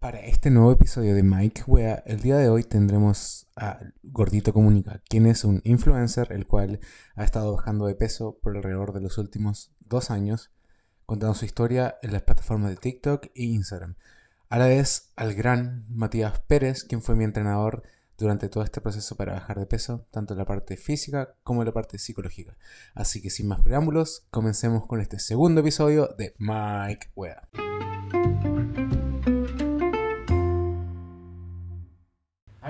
Para este nuevo episodio de Mike Wea, el día de hoy tendremos a Gordito Comunica, quien es un influencer el cual ha estado bajando de peso por alrededor de los últimos dos años, contando su historia en las plataformas de TikTok e Instagram. A la vez al gran Matías Pérez, quien fue mi entrenador durante todo este proceso para bajar de peso, tanto en la parte física como en la parte psicológica. Así que sin más preámbulos, comencemos con este segundo episodio de Mike Wea.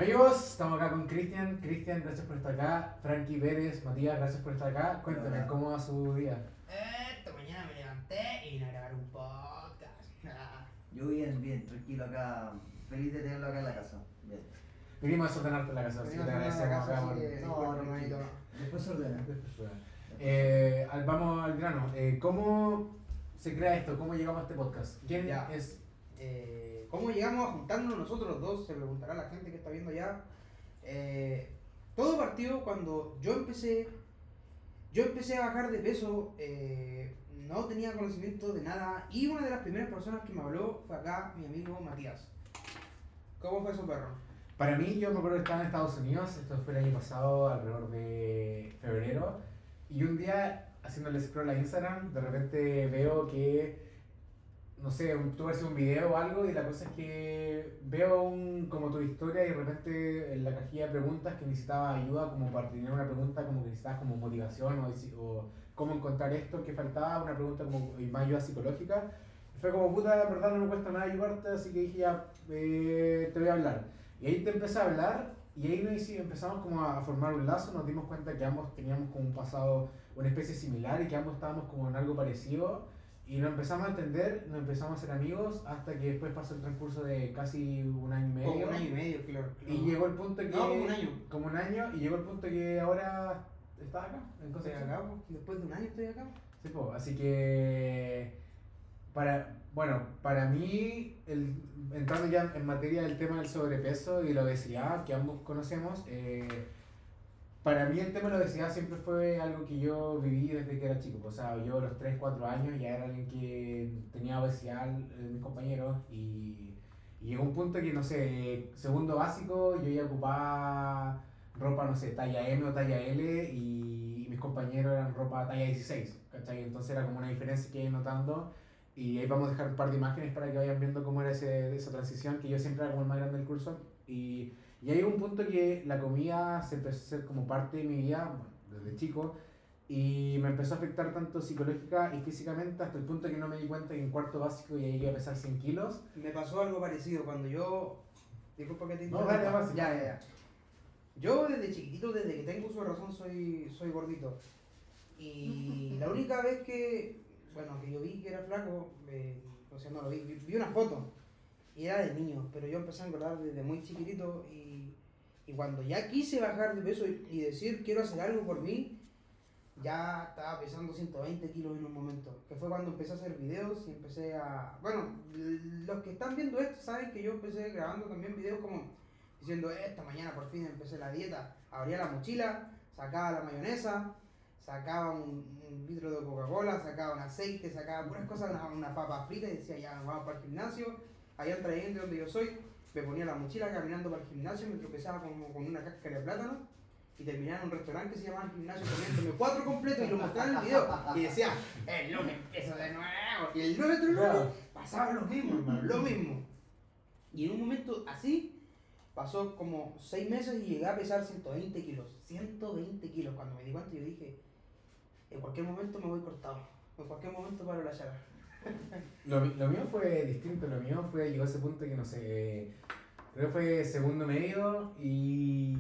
Amigos, estamos acá con Cristian. Cristian, gracias por estar acá. Frankie Pérez, Matías, gracias por estar acá. Cuéntame, Hola. ¿cómo va su día? Esta mañana me levanté y vine a grabar un podcast. Yo bien, bien, tranquilo acá, feliz de tenerlo acá en la casa. Bien. Vinimos a desordenarte la casa, así que te agradecemos acá que No, hermanito. Después se ordena. Eh, vamos al grano. Eh, ¿Cómo se crea esto? ¿Cómo llegamos a este podcast? ¿Quién Ya. es? Eh, ¿Cómo llegamos a juntarnos nosotros dos? Se preguntará la gente que está viendo allá. Eh, todo partió cuando yo empecé. Yo empecé a bajar de peso. eh, no tenía conocimiento de nada. Y una de las primeras personas que me habló fue acá mi amigo Matías. ¿Cómo fue eso, perro? Para mí, yo me acuerdo que estaba en Estados Unidos, esto fue el año pasado, alrededor de febrero, y un día haciéndole scroll a Instagram, de repente veo que, no sé, que hacer un video o algo, y la cosa es que veo un, como tu historia y de repente en la cajilla de preguntas que necesitaba ayuda como para tener una pregunta como que necesitabas como motivación o, o cómo encontrar esto que faltaba, una pregunta como y más ayuda psicológica. Fue como, puta, la verdad no me cuesta nada ayudarte, así que dije ya, eh, te voy a hablar. Y ahí te empecé a hablar y ahí nos hici- empezamos como a formar un lazo, nos dimos cuenta que ambos teníamos como un pasado, una especie similar y que ambos estábamos como en algo parecido y nos empezamos a entender, nos empezamos a ser amigos hasta que después pasó el transcurso de casi un año y medio. Como un año y medio, claro. Y llegó el punto que... No, como un año. Como un año y llegó el punto que ahora está acá, en Estoy acá, después de un año estoy acá. Sí, po, así que para bueno, para mí el, entrando ya en materia del tema del sobrepeso y la obesidad que ambos conocemos, eh, para mí el tema de la obesidad siempre fue algo que yo viví desde que era chico. O sea, yo a los 3, 4 años ya era alguien que tenía obesidad de mis compañeros y, y llegó un punto que, no sé, segundo básico, yo ya ocupaba ropa, no sé, talla M o talla L y mis compañeros eran ropa talla 16, ¿cachai? Entonces era como una diferencia que iba notando y ahí vamos a dejar un par de imágenes para que vayan viendo cómo era ese, esa transición, que yo siempre era como el más grande del curso y, y hay un punto que la comida se empezó a ser como parte de mi vida, bueno, desde chico, y me empezó a afectar tanto psicológica y físicamente hasta el punto que no me di cuenta que en cuarto básico ya llegué a pesar 100 kilos. Me pasó algo parecido cuando yo. Disculpa que te No, dale. Ya, ya, ya. Yo desde chiquitito, desde que tengo de razón, soy, soy gordito. Y la única vez que. Bueno, que yo vi que era flaco, eh, o sea, no lo vi, vi, vi una foto. Y era de niño, pero yo empecé a engordar desde muy chiquitito. Y, y cuando ya quise bajar de peso y, y decir quiero hacer algo por mí, ya estaba pesando 120 kilos en un momento. Que fue cuando empecé a hacer videos y empecé a... Bueno, los que están viendo esto saben que yo empecé grabando también videos como diciendo, esta mañana por fin empecé la dieta. Abría la mochila, sacaba la mayonesa, sacaba un, un litro de Coca-Cola, sacaba un aceite, sacaba puras cosas, una, una papa frita y decía, ya nos vamos para el gimnasio. Allá al trayente donde yo soy, me ponía la mochila caminando para el gimnasio, me tropezaba como con una cáscara de plátano y terminaba en un restaurante que se llamaba el gimnasio comiéndome cuatro completos y lo mostraba en el video y decía, el lunes empiezo de nuevo y el lunes otro lunes pasaba lo mismo, hermano, lo mismo. Y en un momento así pasó como seis meses y llegué a pesar 120 kilos, 120 kilos. Cuando me di cuenta yo dije, en cualquier momento me voy cortado, en cualquier momento paro la charla. Lo, lo mío fue distinto, lo mío fue, llegó a ese punto que no sé, creo que fue segundo medio y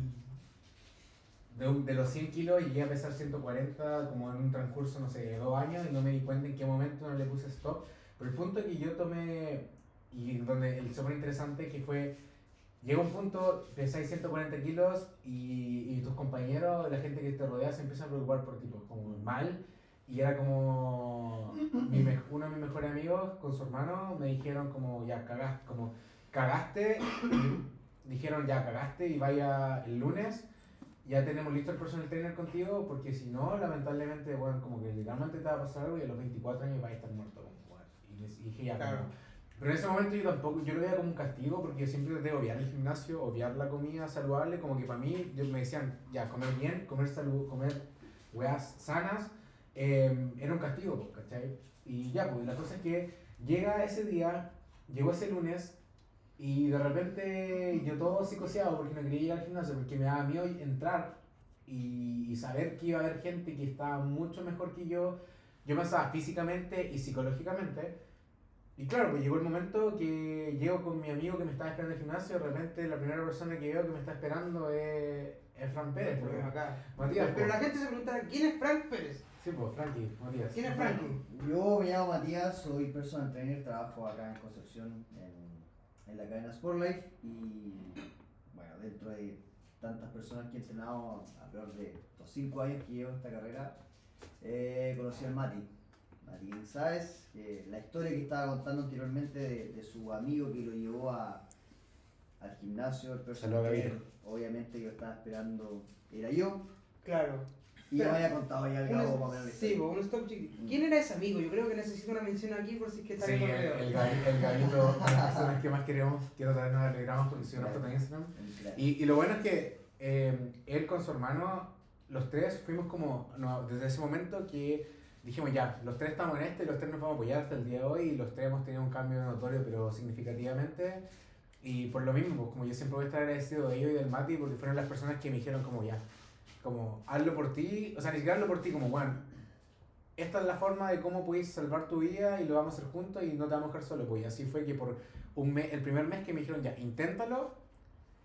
de, de los 100 kilos llegué a pesar 140 como en un transcurso, no sé, dos años y no me di cuenta en qué momento no le puse stop. Pero el punto que yo tomé y donde el súper interesante que fue, llega un punto, pesáis 140 kilos y, y tus compañeros, la gente que te rodea se empieza a preocupar por ti, pues, como mal. Y era como mi me- uno de mis mejores amigos con su hermano me dijeron como ya cagaste, como cagaste, dijeron ya cagaste y vaya el lunes, ya tenemos listo el personal trainer contigo porque si no, lamentablemente, bueno, como que literalmente te va a pasar algo y a los 24 años vas a estar muerto. Bueno. y, les- dije ya, Claro. como, Pero en ese momento yo tampoco, yo lo veía como un castigo porque yo siempre traté de obviar el gimnasio, obviar la comida saludable, como que para mí, yo me decían, ya, comer bien, comer salud, comer weas sanas, eh, era un castigo, pues, ¿cachai? Y ya, pues la cosa es que llega ese día, llegó ese lunes, y de repente yo todo psicoseado porque no quería ir al gimnasio, porque me daba miedo entrar y, y saber que iba a haber gente que estaba mucho mejor que yo, yo pensaba físicamente y psicológicamente. Y claro, pues llegó el momento que llego con mi amigo que me estaba esperando en el gimnasio, de repente la primera persona que veo que me está esperando es, es Fran Pérez. Pero pues. Matías, Pero la pues. gente se preguntará, ¿quién es Frank Pérez? Sí, pues, Frankie, Matías. ¿Quién es Frankie? Yo me llamo Matías, soy personal trainer, trabajo acá en Concepción en, en la cadena Sportlife y bueno, dentro de tantas personas que he entrenado alrededor de los 5 años que llevo esta carrera, he conocido al Mati. Mati que la historia que estaba contando anteriormente de, de su amigo que lo llevó a, al gimnasio, el personal trainer, Gabito. obviamente yo estaba esperando, era yo, Claro. Y ya Pero- me había contado ya el Gabo más o menos sí, pues, un stop chiquitito. ¿Quién era ese amigo? Yo creo que necesito una mención aquí por si es que está Sí, el, el el, Gabi- el Gabito, una de las personas que más queremos, quiero traer nos alegramos porque soy una foto en Instagram. Y, y lo bueno es que eh, él con su hermano, los tres fuimos como, no, desde ese momento que dijimos ya, los tres estamos en este, los tres nos vamos a apoyar hasta el día de hoy y los tres hemos tenido un cambio notorio pero significativamente. Y por lo mismo, pues, como yo siempre voy a estar agradecido de ellos y del Mati porque fueron las personas que me dijeron como ya, como hazlo por ti, o sea, ni siquiera hazlo por ti, como bueno, esta es la forma de cómo puedes salvar tu vida y lo vamos a hacer juntos y no te vamos a dejar solo. Pues y así fue que por un mes, el primer mes que me dijeron ya, inténtalo,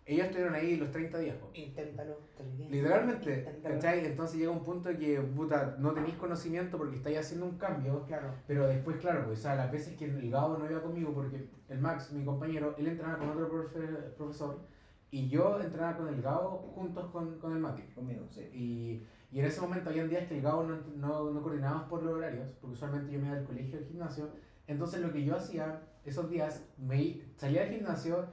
ellos estuvieron ahí los 30 días. pues. Inténtalo. digo. Literalmente, Inténtalo. ¿cachai? Entonces llega un punto que, puta, no tenéis conocimiento porque estáis haciendo un cambio, Claro. pero después, claro, pues, o sea, las veces que el Gabo no iba conmigo, porque el Max, mi compañero, él entrenaba con otro profe- profesor y yo entrenaba con el Gabo juntos con, con el Mati. Conmigo, sí. Y, y en ese momento había días que el Gabo no, no, no coordinábamos por los horarios, porque usualmente yo me iba del colegio al gimnasio. Entonces lo que yo hacía esos días, me salía del gimnasio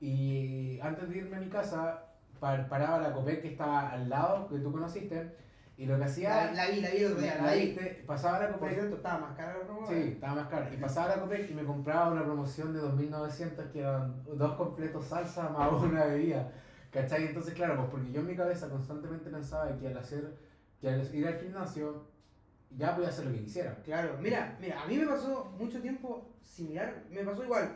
y antes de irme a mi casa, par- paraba la Copec que estaba al lado, que tú conociste, y lo que hacía, la vi, la vi otro día, la la vi. viste, pasaba la Por Copec cierto, estaba más cara la promo. Sí, estaba más caro. Y pasaba la Copec y me compraba una promoción de 2.900 que eran dos completos salsa más una bebida. ¿Cachai? Entonces, claro, pues porque yo en mi cabeza constantemente pensaba que al hacer, que al ir al gimnasio, ya podía hacer lo que quisiera. Claro, mira, mira, a mí me pasó mucho tiempo similar, me pasó igual.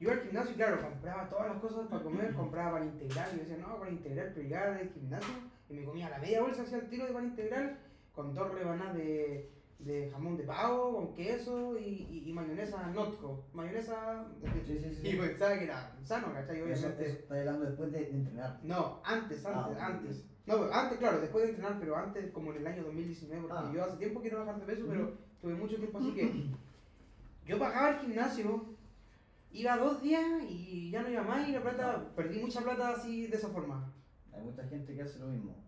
Yo iba al gimnasio y claro, compraba todas las cosas para comer, compraba pan integral, y yo decía, no, pan integral, pero llegaba del gimnasio y me comía la media bolsa, hacía el tiro de pan integral con dos rebanadas de, de jamón de pavo, con queso y, y, y mayonesa notco, mayonesa... Sí, sí, sí. Y pensaba que era sano, ¿cachai? Obviamente. eso está hablando después de, de entrenar. No, antes, Ah, antes, antes. No, pero antes, claro, después de entrenar, pero antes, como en el año 2019, porque Ah. yo hace tiempo quiero bajar de peso, pero tuve mucho tiempo así que yo pagaba el gimnasio, iba dos días y ya no iba más y la plata, perdí mucha plata así de esa forma. Hay mucha gente que hace lo mismo.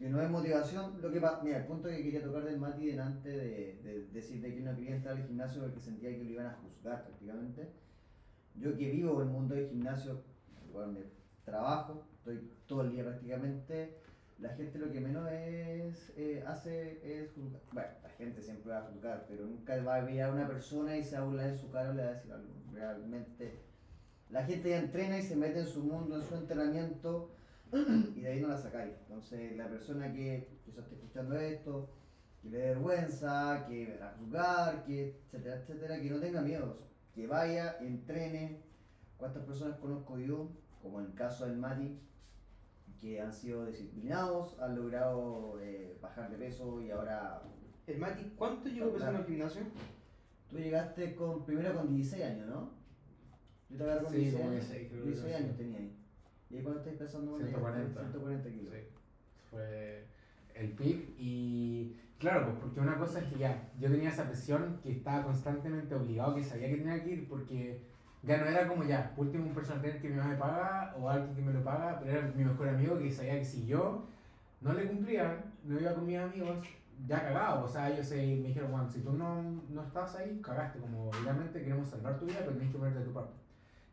Que no es motivación. Lo que mira, el punto que quería tocar del Mati delante de, de decir de que no quería entrar al gimnasio porque sentía que lo iban a juzgar prácticamente. Yo que vivo en el mundo del gimnasio, lugar donde trabajo, estoy todo el día prácticamente, la gente lo que menos es, eh, hace es juzgar. Bueno, la gente siempre va a juzgar, pero nunca va a ver a una persona y se va a burlar en su cara o le va a decir algo. Realmente la gente ya entrena y se mete en su mundo, en su entrenamiento y de ahí no la sacáis. Entonces la persona que quizás esté escuchando esto, que le dé vergüenza, que a juzgar, que etcétera, etcétera, que no tenga miedo, que vaya, entrene. ¿Cuántas personas conozco yo, como en el caso del Mati, que han sido disciplinados, han logrado eh, bajar de peso y ahora El Mati, ¿cuánto llegó pesando al gimnasio? tú llegaste con primero con 16 años, ¿no? Yo te agarré con Sí, 16 como años. 16, creo que 16 sí. años tenía ahí. ¿Y ahí cuánto estáis pesando? ahora? 140. 140 kilos. Sí, fue el pic y claro, pues porque una cosa es que ya, yo tenía esa presión que estaba constantemente obligado, que sabía que tenía que ir porque ya no era como ya, último un personal trainer que mi mamá me paga o alguien que me lo paga, pero era mi mejor amigo que sabía que si yo no le cumplía, no iba con mis amigos, ya cagado, o sea, ellos se, me dijeron, Juan, si tú no, no estás ahí, cagaste, como realmente queremos salvar tu vida, pero tienes que ponerte de tu parte.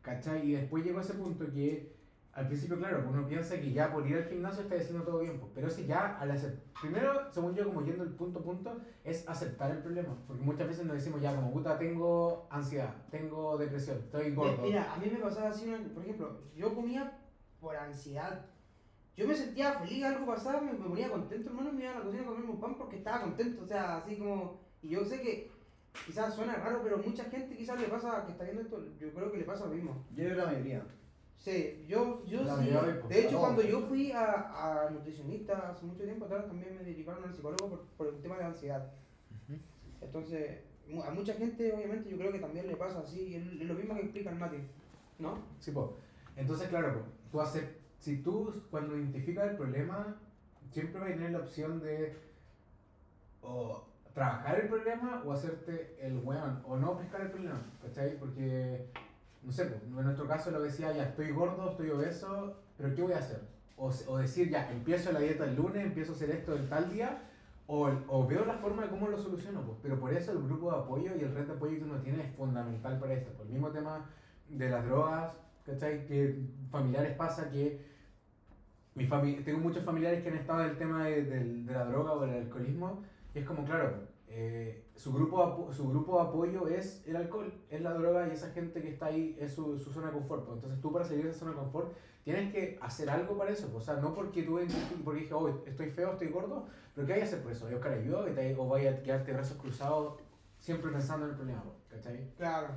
¿Cachai? Y después llegó ese punto que al principio, claro, uno piensa que ya por ir al gimnasio está haciendo todo bien, pues, pero si ya al hacer, primero, según yo, como yendo el punto a punto, es aceptar el problema, porque muchas veces nos decimos ya como puta, tengo ansiedad, tengo depresión, estoy gordo. Mira, a mí me pasaba así, por ejemplo, yo comía por ansiedad. Yo me sentía feliz, algo pasaba, me, me ponía contento, hermano, me iba a la cocina a comerme un pan porque estaba contento, o sea, así como... Y yo sé que quizás suena raro, pero mucha gente quizás le pasa, que está viendo esto, yo creo que le pasa lo mismo. Yo creo que la mayoría. Sí, yo, yo La sí. de- hecho, cuando yo fui a, a nutricionista hace mucho tiempo atrás, también me derivaron al psicólogo por, por el tema de la ansiedad. Entonces, a mucha gente, obviamente, yo creo que también le pasa así, es lo mismo que explica el Mati, ¿no? Sí, po. Entonces, claro, po, tú haces, si tú cuando identificas el problema, siempre vas a tener la opción de o trabajar el problema o hacerte el weón, o no pescar el problema, ¿cachai? Porque, no sé, po, en nuestro caso lo decía, ya estoy gordo, estoy obeso, pero ¿qué voy a hacer? O, o decir, ya, empiezo la dieta el lunes, empiezo a hacer esto el tal día, o, o veo la forma de cómo lo soluciono, pues. pero por eso el grupo de apoyo y el red de apoyo que uno tiene es fundamental para esto. Por el mismo tema de las drogas, ¿cachai? Que familiares pasa que mi tengo muchos familiares que han estado en el tema de, del- de la droga o del alcoholismo y es como, claro, eh, su, grupo su grupo de apoyo es el alcohol, es la droga y esa gente que está ahí es su, su zona de confort. pues. Entonces tú para salir de esa zona de confort tienes que hacer algo para eso. pues. O sea, no porque tú porque dije, oh, estoy feo, estoy gordo, pero ¿qué hay que hacer por eso? ¿Hay que buscar ayuda y te- o vaya a quedarte brazos cruzados siempre pensando en el problema? pues, ¿Cachai? Claro.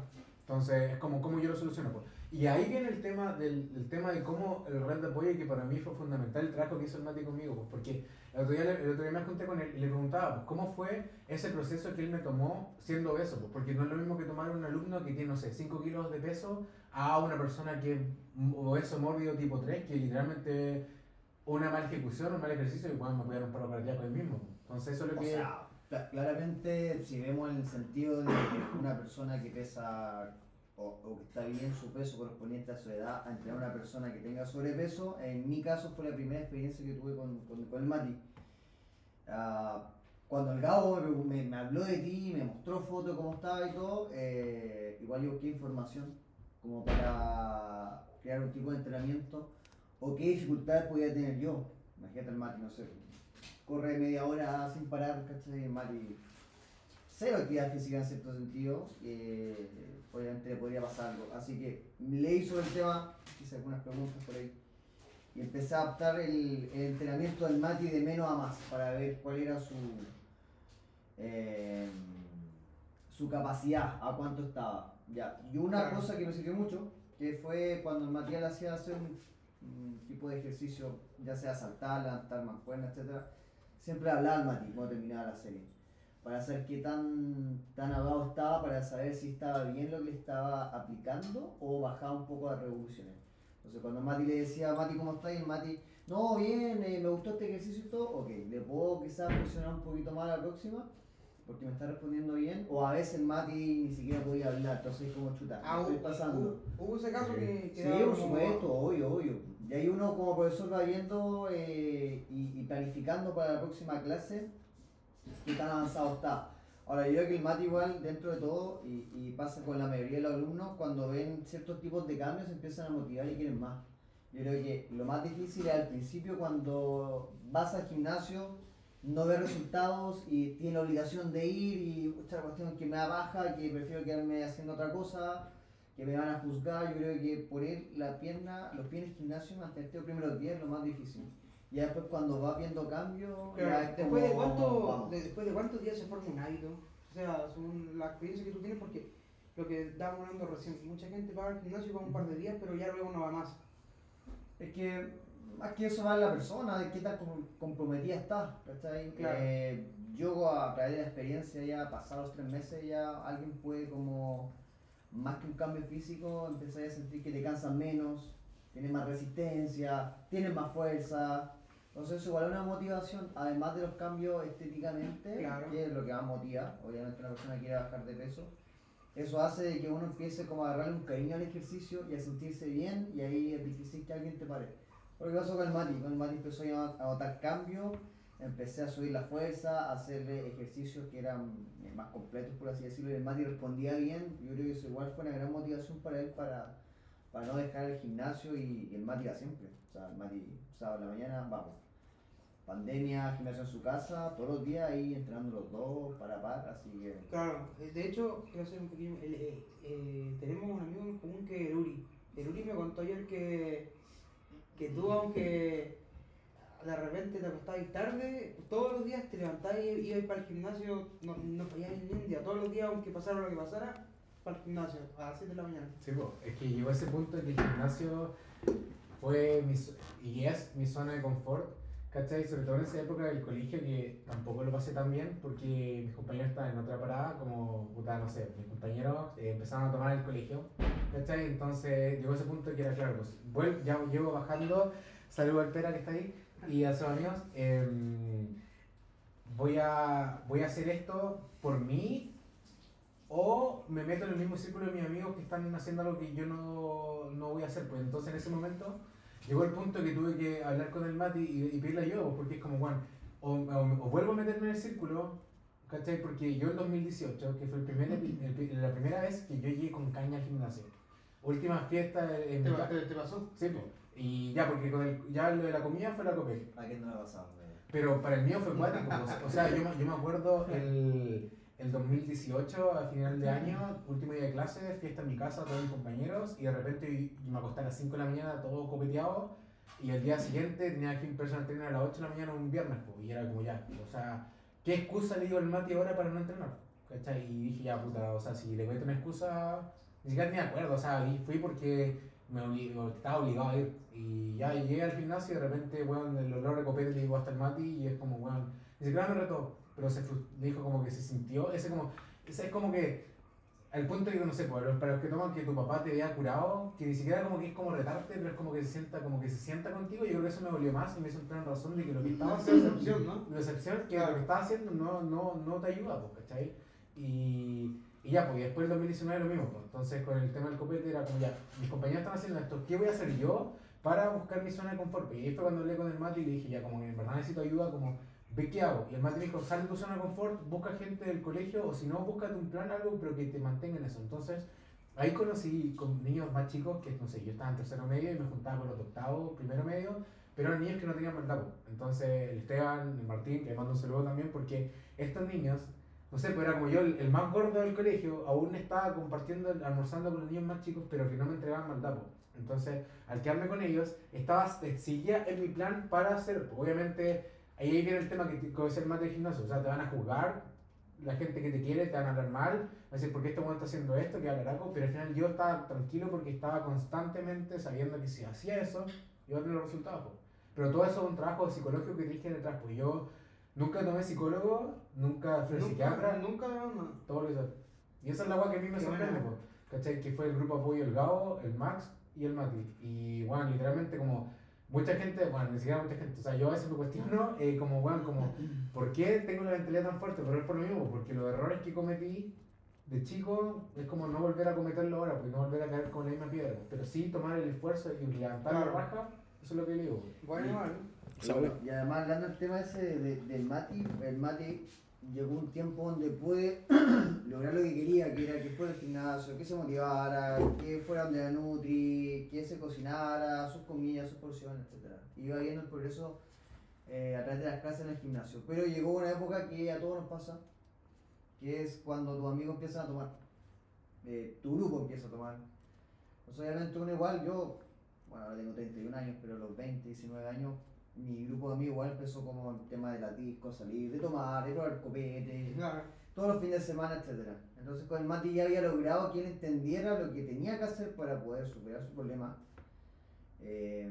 Entonces, es como cómo yo lo soluciono. pues. Y ahí viene el tema del el tema de cómo el red de apoyo, y que para mí fue fundamental el trabajo que hizo el Mati conmigo, pues, porque el otro, día, el otro día me junté con él y le preguntaba, pues, ¿cómo fue ese proceso que él me tomó siendo obeso? Pues, porque no es lo mismo que tomar un alumno que tiene, no sé, 5 kilos de peso a una persona que es obeso mórbido tipo 3, que literalmente una mala ejecución, un mal ejercicio, y bueno, me puede dar un paro cardíaco ahí mismo. Entonces, eso es lo O que... sea, claramente, si vemos en el sentido de una persona que pesa o, que está bien su peso correspondiente a su edad, a entrenar a una persona que tenga sobrepeso, en mi caso fue la primera experiencia que tuve con, con, el Mati. Ah, cuando el Gabo me, habló de ti, me mostró fotos, cómo estaba y todo, eh, igual yo busqué información como para crear un tipo de entrenamiento o qué dificultades podía tener yo. Imagínate el Mati, no sé, corre media hora sin parar, ¿cachai? Mati, cero actividad física en cierto sentido, eh, obviamente le podría pasar algo. Así que leí sobre el tema, hice algunas preguntas por ahí, y empecé a adaptar el, el entrenamiento del Mati de menos a más para ver cuál era su, eh, su capacidad, a cuánto estaba. Ya. Y una Claro. cosa que me sirvió mucho, que fue cuando el Matías hacía hacer un, un tipo de ejercicio, ya sea saltar, levantar mancuerna, etc. Siempre hablaba al Mati cuando terminaba la serie. Para saber qué tan, tan ahogado estaba, para saber si estaba bien lo que le estaba aplicando o bajaba un poco las revoluciones. Entonces cuando Mati le decía, Mati, ¿cómo estás? Y el Mati, no, bien, eh, me gustó este ejercicio y todo, ok, le puedo quizás presionar un poquito más a la próxima, porque me está respondiendo bien, o a veces Mati ni siquiera podía hablar, entonces es como chuta, Ah, estoy pasando. hubo- ese caso que, que Sí, por como- supuesto, obvio, obvio. Y ahí uno como profesor va viendo eh, y, y planificando para la próxima clase qué tan avanzado está. Ahora, yo creo que el Mati igual, dentro de todo, y, pasa con la mayoría de los alumnos, cuando ven ciertos tipos de cambios empiezan a motivar y quieren más. Yo creo que lo más difícil es al principio cuando vas al gimnasio, no ves resultados y tienes la obligación de ir y esta cuestión que me da baja, que prefiero quedarme haciendo otra cosa, que me van a juzgar, yo creo que poner la pierna, los pies en el gimnasio, mantenerte los primeros días es lo más difícil. Y ya después cuando vas viendo cambios, después, de cuánto, después de cuántos días se forma un hábito, o sea, según la experiencia que tú tienes, porque lo que estábamos hablando recién, mucha gente va al gimnasio va un par de días, pero ya luego no va más. Es que más que eso va en la persona, de qué tan com- comprometida está, ¿cachai? Claro. Eh, yo a través de la experiencia ya pasados los tres meses ya alguien puede como, más que un cambio físico, empezar a sentir que te cansan menos, tienes más resistencia, tienes más fuerza. Entonces eso igual es una motivación, además de los cambios estéticamente, Claro. que es lo que más motiva, obviamente una persona quiere bajar de peso. Eso hace que uno empiece como a agarrarle un cariño al ejercicio y a sentirse bien y ahí es difícil que alguien te pare. Por el caso con el Mati, con el Mati empezó a notar cambios, empecé a subir la fuerza, a hacerle ejercicios que eran eh, más completos por así decirlo y el Mati respondía bien, yo creo que eso igual fue una gran motivación para él para, para no dejar el gimnasio y, el Mati va siempre. O sea, el Mati, sábado en la mañana, vamos. Pandemia, gimnasio en su casa, todos los días ahí entrenando los dos, para par, así que. Claro, eh, de hecho, quiero hacer un pequeño. el- eh, eh, tenemos un amigo en común que es el Uri. El me contó ayer que, que tú, aunque de repente te acostabas tarde, todos los días te levantabas y ibas para el gimnasio, no, no fallabas ni un día. Todos los días, aunque pasara lo que pasara, para el gimnasio, a las 7 de la mañana. Sí, po, es que llegó ese punto en que el gimnasio fue mi, y es mi zona de confort, ¿cachai? Sobre todo en esa época del colegio que tampoco lo pasé tan bien porque mis compañeros estaban en otra parada, como, puta, no sé, mis compañeros eh, empezaron a tomar el colegio, ¿cachai? Entonces llegó ese punto que era claro, pues vuel- ya llevo bajando, saludo al Pera que está ahí y a sus amigos, em, voy, a, voy a hacer esto por mí o me meto en el mismo círculo de mis amigos que están haciendo algo que yo no, no voy a hacer. Pues entonces en ese momento llegó el punto que tuve que hablar con el Mati y, y pedirle ayuda, pues, porque es como, bueno, o, o- o vuelvo a meterme en el círculo, ¿cachai? Porque yo en 2018, que fue el primer, el la primera vez que yo llegué con caña al gimnasio. Última fiesta en ¿Te, mi te- te pasó? Sí, pues. Y ya, porque con el, ya lo de la comida fue la copia. ¿A quién no le ha pasado? Pero para el mío fue cuático. pues. O sea, yo, yo me acuerdo el, el 2018, a final de año, último día de clase, fiesta en mi casa, todos mis compañeros, y de repente me acosté a las 5 de la mañana, todo copeteado, y el día siguiente tenía que ir personal trainer a las 8 de la mañana un viernes, pues, y era como ya, o sea, ¿qué excusa le digo al Mati ahora para no entrenar? ¿Cachai? Y dije, ya, puta, o sea, si le meto una excusa, ni siquiera tenía acuerdo, o sea, y fui porque me obli- estaba obligado a ir. Y ya llegué al gimnasio y de repente, weón, el olor de copete le llegó hasta el Mati y es como, weón, ni siquiera me retó, pero se dijo como que se sintió, ese como, ese es como que, al punto de que no sé, pues, para los que toman que tu papá te vea curado, que ni siquiera como que es como retarte, pero es como que se sienta, como que se sienta contigo, yo creo que eso me volvió más y me hizo entrar en razón de que lo que estaba haciendo, decepción, ¿no? la excepción que Claro. lo que estás haciendo no, no, no te ayuda, pues, ¿cachai? Y, y ya, pues, y después del 2019 lo mismo, pues. Entonces, con el tema del copete era como ya, mis compañeros están haciendo esto, ¿qué voy a hacer yo para buscar mi zona de confort? Y ahí fue cuando hablé con el Mati y le dije, ya, como que en verdad necesito ayuda, como, hago. Y el Mati me dijo, sal de tu zona de confort, busca gente del colegio, o si no, búscate un plan, algo, pero que te mantenga en eso. Entonces, ahí conocí con niños más chicos, que no sé, yo estaba en tercero medio y me juntaba con los de octavo, primero medio, pero eran niños que no tenían pues. Entonces, el Esteban, el Martín, que le mando un saludo también, porque estos niños, no sé, pues era como yo, el, el más gordo del colegio, aún estaba compartiendo, almorzando con los niños más chicos, pero que no me entregaban pues. Entonces, al quedarme con ellos, estaba, eh, seguía en mi plan para hacer, pues, obviamente, ahí viene el tema que, que es el mate de gimnasio, o sea, te van a juzgar, la gente que te quiere te van a hablar mal, va a decir, ¿por qué este momento está haciendo esto? Que algo, pero al final yo estaba tranquilo porque estaba constantemente sabiendo que si hacía eso, iba a tener los resultados. Pero todo eso es un trabajo psicológico que tienes que detrás, pues yo nunca tomé psicólogo, nunca fui psiquiatra, Nunca, nunca, todo hizo. Y esa es la agua que a mí me Qué sorprende, pues, ¿cachai? Que fue el grupo apoyo el Gao, el Max y el Mati. Y bueno, literalmente como mucha gente, bueno, ni siquiera mucha gente, o sea, yo a veces me cuestiono, eh, como, bueno, como, ¿por qué tengo la mentalidad tan fuerte? Pero es por lo mismo, porque los errores que cometí de chico es como no volver a cometerlo ahora, pues no volver a caer con la misma piedra. Pero sí tomar el esfuerzo y levantar Claro. la raja, eso es lo que le digo. Bueno, Y-. Y, y además hablando del tema ese de- del Mati, el Mati llegó un tiempo donde pude lograr lo que quería, que era que fuera al gimnasio, que se motivara, que fuera donde la Nutri, que se cocinara, sus comidas, sus porciones, etc. Iba viendo el progreso eh, a través de las clases en el gimnasio. Pero llegó una época que a todos nos pasa, que es cuando tus amigos empiezan a tomar, eh, tu grupo empieza a tomar. Pues obviamente uno igual, yo, bueno, ahora tengo 31 años, pero los 20, 19 años mi grupo de amigos igual empezó como el tema de la disco, salir, de tomar, de probar copete, Claro. todos los fines de semana, etc. Entonces con el Mati ya había logrado que él entendiera lo que tenía que hacer para poder superar su problema. Eh,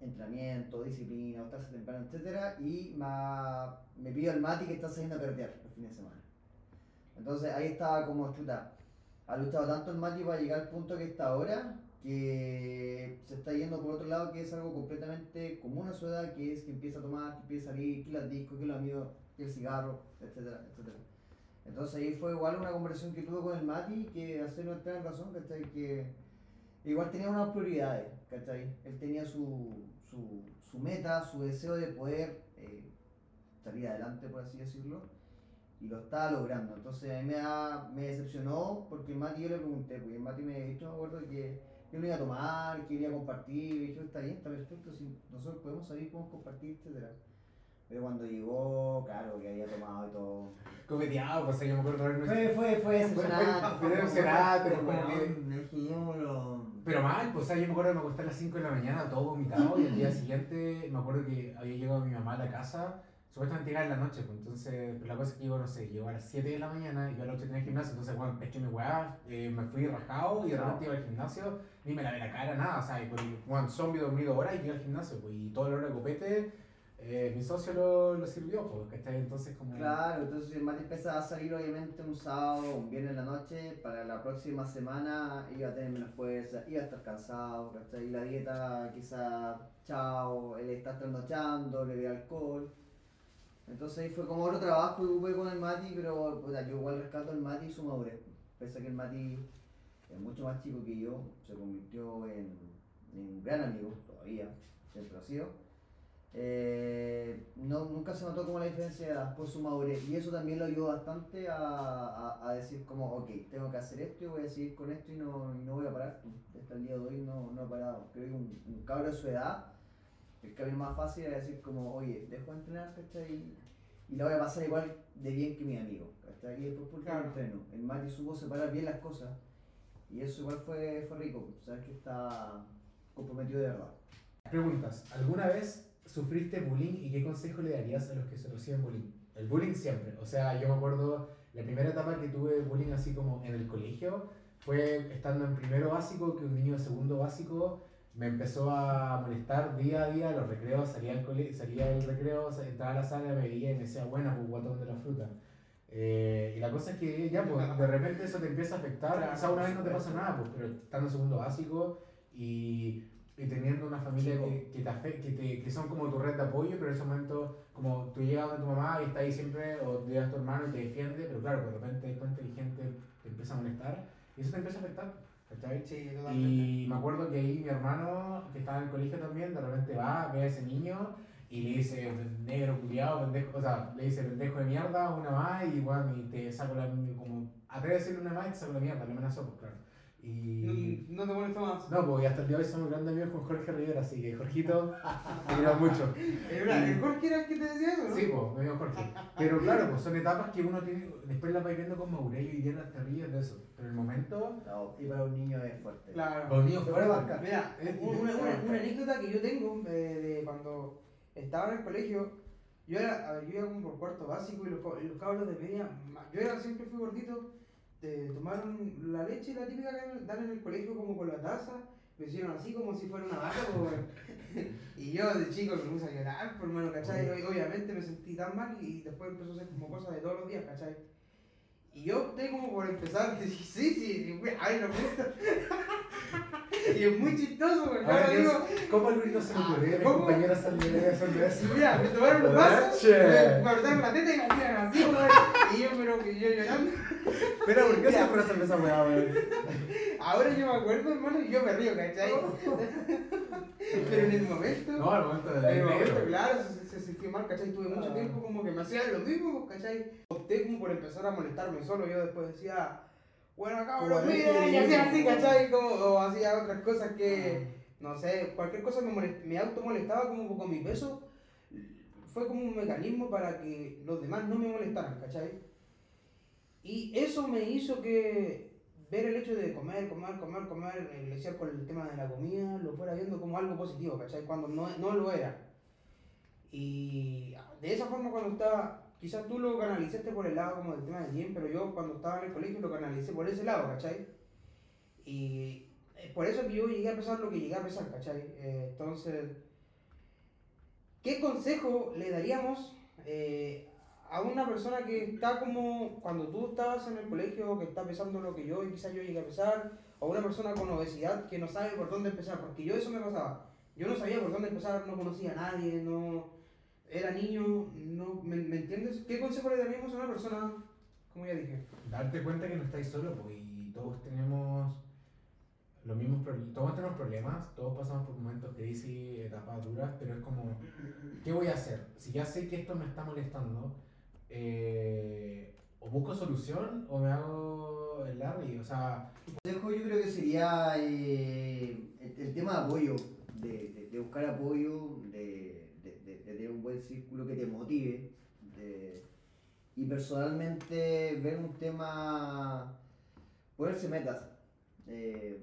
entrenamiento, disciplina, acostarse temprano, etc. Y ma- me pidió el Mati que está saliendo a perder los fines de semana. Entonces ahí estaba como chuta. Ha luchado tanto el Mati para llegar al punto que está ahora, que se está yendo por otro lado, que es algo completamente común a su edad, que es que empieza a tomar, que empieza a salir, que las discos, que los amigos, que el cigarro, etcétera, etcétera. Entonces ahí fue igual una conversación que tuve con el Mati, que hacerlo entrar en razón, ¿cachai? Que igual tenía unas prioridades, ¿cachai? Él tenía su, su, su meta, su deseo de poder eh, salir adelante, por así decirlo, y lo estaba logrando. Entonces a mí me, me decepcionó porque el Mati yo le pregunté, porque el Mati me dicho, me acuerdo que yo no iba a tomar, quería compartir, y dije, está bien, está perfecto, si nosotros podemos salir, podemos compartir, etcétera. Pero cuando llegó, claro, que había tomado y todo. Coqueteado, pues yo me acuerdo de Fue, fue, fue decepcionante. fue decepcionante, que-. Pero mal, pues yo me acuerdo que me acosté a las 5 de la mañana todo vomitado y el día siguiente me acuerdo que había llegado mi mamá a la casa, supuestamente llegaba en la noche, pues entonces, pues la cosa es que yo, no sé, llegó a las 7 de la mañana y yo a las 8 tenía gimnasio, entonces, bueno, es que mi weá, eh, me fui rajado y de repente iba al gimnasio, ni me lavé la cara, nada, o sea, y pues, bueno, zombie dormido horas y llegué al gimnasio, pues, y todo el hora de copete, eh, mi socio lo, lo sirvió, pues, ¿cachai? Entonces, como... Claro, entonces el Mati empezaba a salir obviamente un sábado, un viernes en la noche, para la próxima semana iba a tener menos fuerza, iba a estar cansado, ¿cachai? Y la dieta quizá, chao, él está trasnochando, le dio alcohol. Entonces ahí fue como otro trabajo que tuve con el Mati, pero puta, yo igual rescato al Mati y su madurez. Pese a que el Mati es mucho más chico que yo, se convirtió en, en un gran amigo, todavía, siempre ha sido. Eh, no, nunca se notó como la diferencia de edad por su madurez y eso también lo ayudó bastante a, a, a decir como, ok, tengo que hacer esto y voy a seguir con esto y no, y no voy a parar. Hasta el día de hoy no, no he parado. Creo que un, un cabro de su edad, el camino más fácil era decir como, oye, dejo de entrenar, ¿cachai? Y la voy a pasar igual de bien que mi amigo, ¿cachai? Y después por Claro. entreno. El Mati supo separar bien las cosas y eso igual fue, fue rico, sabes que está comprometido de verdad. Preguntas. ¿Alguna vez sufriste bullying y qué consejo le darías a los que se reciben bullying? El bullying siempre. O sea, yo me acuerdo, la primera etapa que tuve bullying así como en el colegio fue estando en primero básico, que un niño de segundo básico me empezó a molestar día a día, los recreos, salía del, cole, salía del recreo, entraba a la sala, me veía y me decía, buena, pues guatón de la fruta. Eh, y la cosa es que ya, pues de repente eso te empieza a afectar. Quizá una vez no te pasa nada, pues, pero estando en segundo básico y, y teniendo una familia Sí, que, que, te, afe- que, te- que son como tu red de apoyo, pero en ese momento, como tú llegas donde tu mamá y está ahí siempre, o llegas a tu hermano y te defiende, pero claro, de repente te das cuenta que gente te empieza a molestar y eso te empieza a afectar. ¿Cachai? Sí, totalmente. Y me acuerdo que ahí mi hermano, que estaba en el colegio también, de repente va, ve a ese niño y le dice negro culiado, pendejo, o sea, le dice pendejo de mierda, una más, y bueno, y te saco la, como, atreve a decirle una más y te saco la mierda, le amenazó, pues claro. Y... No, no te molesta más. No, pues hasta el día de hoy somos grandes amigos con Jorge Rivera, así que Jorgito, te quiero mucho. Es verdad, ¿El Jorge era el que te decía eso, no? Sí, pues, me dijo Jorge. Pero claro, pues son etapas que uno tiene, después las vais viendo con madurez y hoy día te ríes de eso. Pero en el momento, No, y para un niño es fuerte. Claro. los niños Te puede fuertes. marcar. Mira, una, una- una anécdota que yo tengo eh, de cuando estaba en el colegio, yo era, a ver, yo iba como por cuarto básico y los, los cabros de media, yo era, siempre fui gordito, de tomaron la leche, la típica que dan en el colegio como con la taza, me hicieron así como si fuera una vaca, y yo de chico me puse a llorar, por hermano, ¿cachai? Y obviamente me sentí tan mal y después empezó a ser como cosa de todos los días, ¿cachai? Y yo opté como por empezar, sí, sí, güey, ay, no me gusta. y es muy chistoso, porque Ahora digo, ¿Cómo Luis no se le ocurrió? Compañeros salieron de eso. y mira, me tomaron un vaso, Leche. me me apretaron la teta y me hacían así, güey. Y yo, pero que yo llorando. Espera, ¿por qué se fue esa esa weá, weón? Ahora yo me acuerdo, hermano, y yo me río, ¿cachai? pero en el momento. No, al momento de En el la momento, negro. claro, se, se sintió mal, ¿cachai? Tuve mucho Ah. tiempo como que me hacían lo mismo, ¿cachai? Opté como por empezar a molestarme solo, yo después decía, bueno, cabrón, mira, y hacía así. ¿cachai? Como, o hacía otras cosas que, no sé, cualquier cosa me, molest- me automolestaba como con mi peso, fue como un mecanismo para que los demás no me molestaran, ¿cachai? Y eso me hizo que ver el hecho de comer, comer, comer, comer, eh, decía con el tema de la comida, lo fuera viendo como algo positivo, ¿cachai? Cuando no, no lo era. Y de esa forma cuando estaba, quizás tú lo canalizaste por el lado como del tema del gym, pero yo cuando estaba en el colegio lo canalicé por ese lado, ¿cachai? Y es por eso que yo llegué a pesar lo que llegué a pesar, ¿cachai? Eh, entonces, ¿qué consejo le daríamos eh, a una persona que está como cuando tú estabas en el colegio, que está pesando lo que yo y quizás yo llegué a pesar, o una persona con obesidad que no sabe por dónde empezar? Porque yo eso me pasaba. Yo no sabía por dónde empezar, no conocía a nadie, no era niño, no, ¿me, entiendes? ¿Qué consejo le daríamos a una persona, como ya dije? Darte cuenta que no estáis solos, pues, y todos tenemos los mismos todos tenemos problemas, todos pasamos por momentos crisis, etapas duras, pero es como, ¿qué voy a hacer? Si ya sé que esto me está molestando, eh, o busco solución o me hago el Larry, o sea, consejo yo creo que sería eh, el tema de apoyo, de, de- buscar apoyo, de, de- tener un buen círculo que te motive, y personalmente ver un tema, ponerse metas, eh,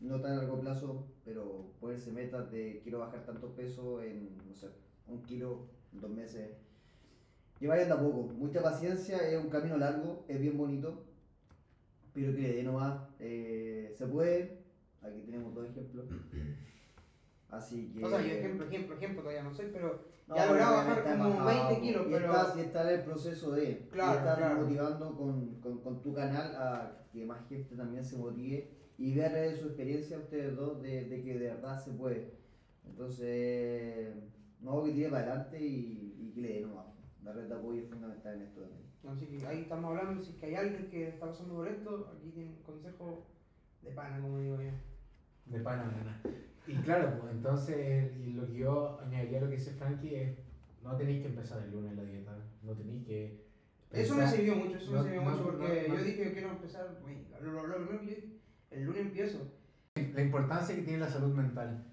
no tan a largo plazo, pero ponerse metas de quiero bajar tanto peso en, no sé, un kilo, dos meses. Y vayan de a poco, mucha paciencia, es un camino largo, es bien bonito, pero que le dé nomás, eh, se puede, aquí tenemos dos ejemplos. Así que... O sea, yo ejemplo, ejemplo, ejemplo todavía no soy, pero No, ya obviamente bajar como bajado, 20 kilos, y pero- Estás, y estás en el proceso de. Claro, claro. motivando con, con, con tu canal a que más gente también se motive y ver de su experiencia ustedes dos de, de que de verdad se puede. Entonces, no, que tire para adelante y, y que le dé nomás. La red de apoyo es fundamental en esto también. Así que ahí estamos hablando, si es que hay alguien que está pasando por esto, aquí tiene un consejo de pana, como digo yo. De pana gana. Y claro, pues entonces, y lo que yo añadiría a lo que dice Frankie es, no tenéis que empezar el lunes la dieta, no tenéis que... Eso me sirvió mucho, eso no- me sirvió no- mucho porque no- no- yo dije que quiero empezar, uy, lo, lo, lo primero que yo dije, el lunes empiezo. La importancia que tiene la salud mental.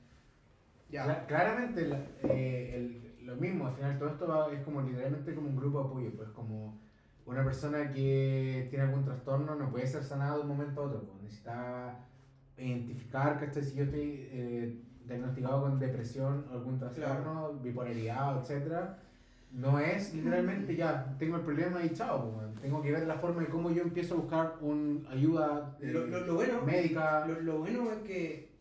Ya. Cla- claramente la- eh, el- lo mismo, al final todo esto va- es como literalmente como un grupo de apoyo, pues como una persona que tiene algún trastorno no puede ser sanado de un momento a otro, pues necesita identificar, ¿cachai? Si yo estoy eh, diagnosticado con depresión o algún trastorno, bipolaridad, etcétera, no es literalmente ya, tengo el problema y chao, pues, tengo que ver la forma de cómo yo empiezo a buscar un, ayuda eh, Lo, lo, lo bueno, médica. lo, lo bueno es que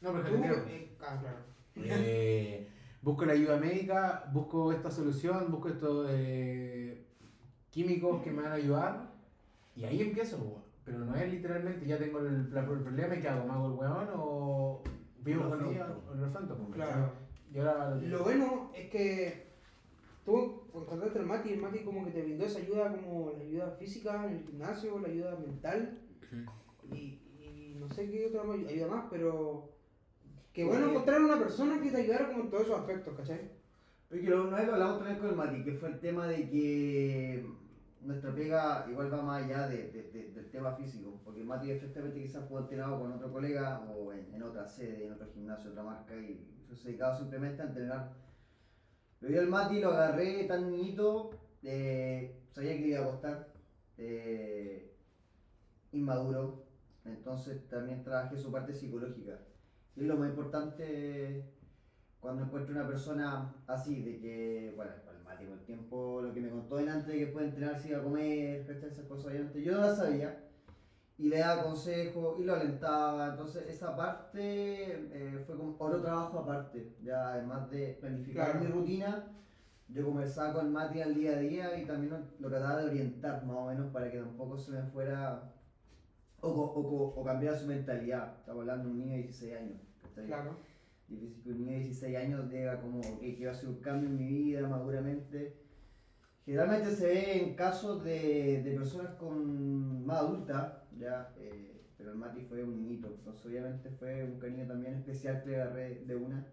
no, pero tú, genero. eh, ah, claro. Eh, busco la ayuda médica, busco esta solución, busco estos eh, químicos que me van a ayudar. Y ahí empiezo, pero no es literalmente ya tengo el, problema y ¿qué hago? ¿Me hago el weón o vivo con ella o lo. Y ahora Lo bueno es que tú encontraste al Mati, el Mati como que te brindó esa ayuda como la ayuda física en el gimnasio, la ayuda mental. Y, y no sé qué otra ayu- ayuda más, pero qué bueno encontrar una persona que te ayudara como en todos esos aspectos, ¿cachai? Porque lo, una vez lo hablamos también con el Mati, que fue el tema de que nuestra pega igual va más allá de, de- de- del tema físico, porque el Mati efectivamente quizás fue entrenado con otro colega o en, en otra sede, en otro gimnasio, otra marca, y se dedicaba simplemente a entrenar. Pero yo el Mati lo agarré tan niñito, eh, sabía que le iba a costar, eh, inmaduro, entonces también trabajé su parte psicológica. Y lo más importante cuando encuentro una persona así, de que, bueno, el Mati con el tiempo, lo que me contó antes de que puede entrenar, si iba a comer, esas cosas, obviamente yo no las sabía, y le daba consejos y lo alentaba, entonces esa parte eh, fue como otro trabajo aparte, ya además de planificar Claro. mi rutina, yo conversaba con Mati al día a día y también lo trataba de orientar más o menos para que tampoco se me fuera o, o, o cambiara su mentalidad, estamos hablando de un niño de 16 años, ¿cachai? Claro. Difícil que un niño de 16 años diga como, ok, quiero hacer un cambio en mi vida maduramente. Generalmente se ve en casos de, de personas con más adultas, ya, eh, pero el Mati fue un niñito, entonces obviamente fue un cariño también especial que le agarré de una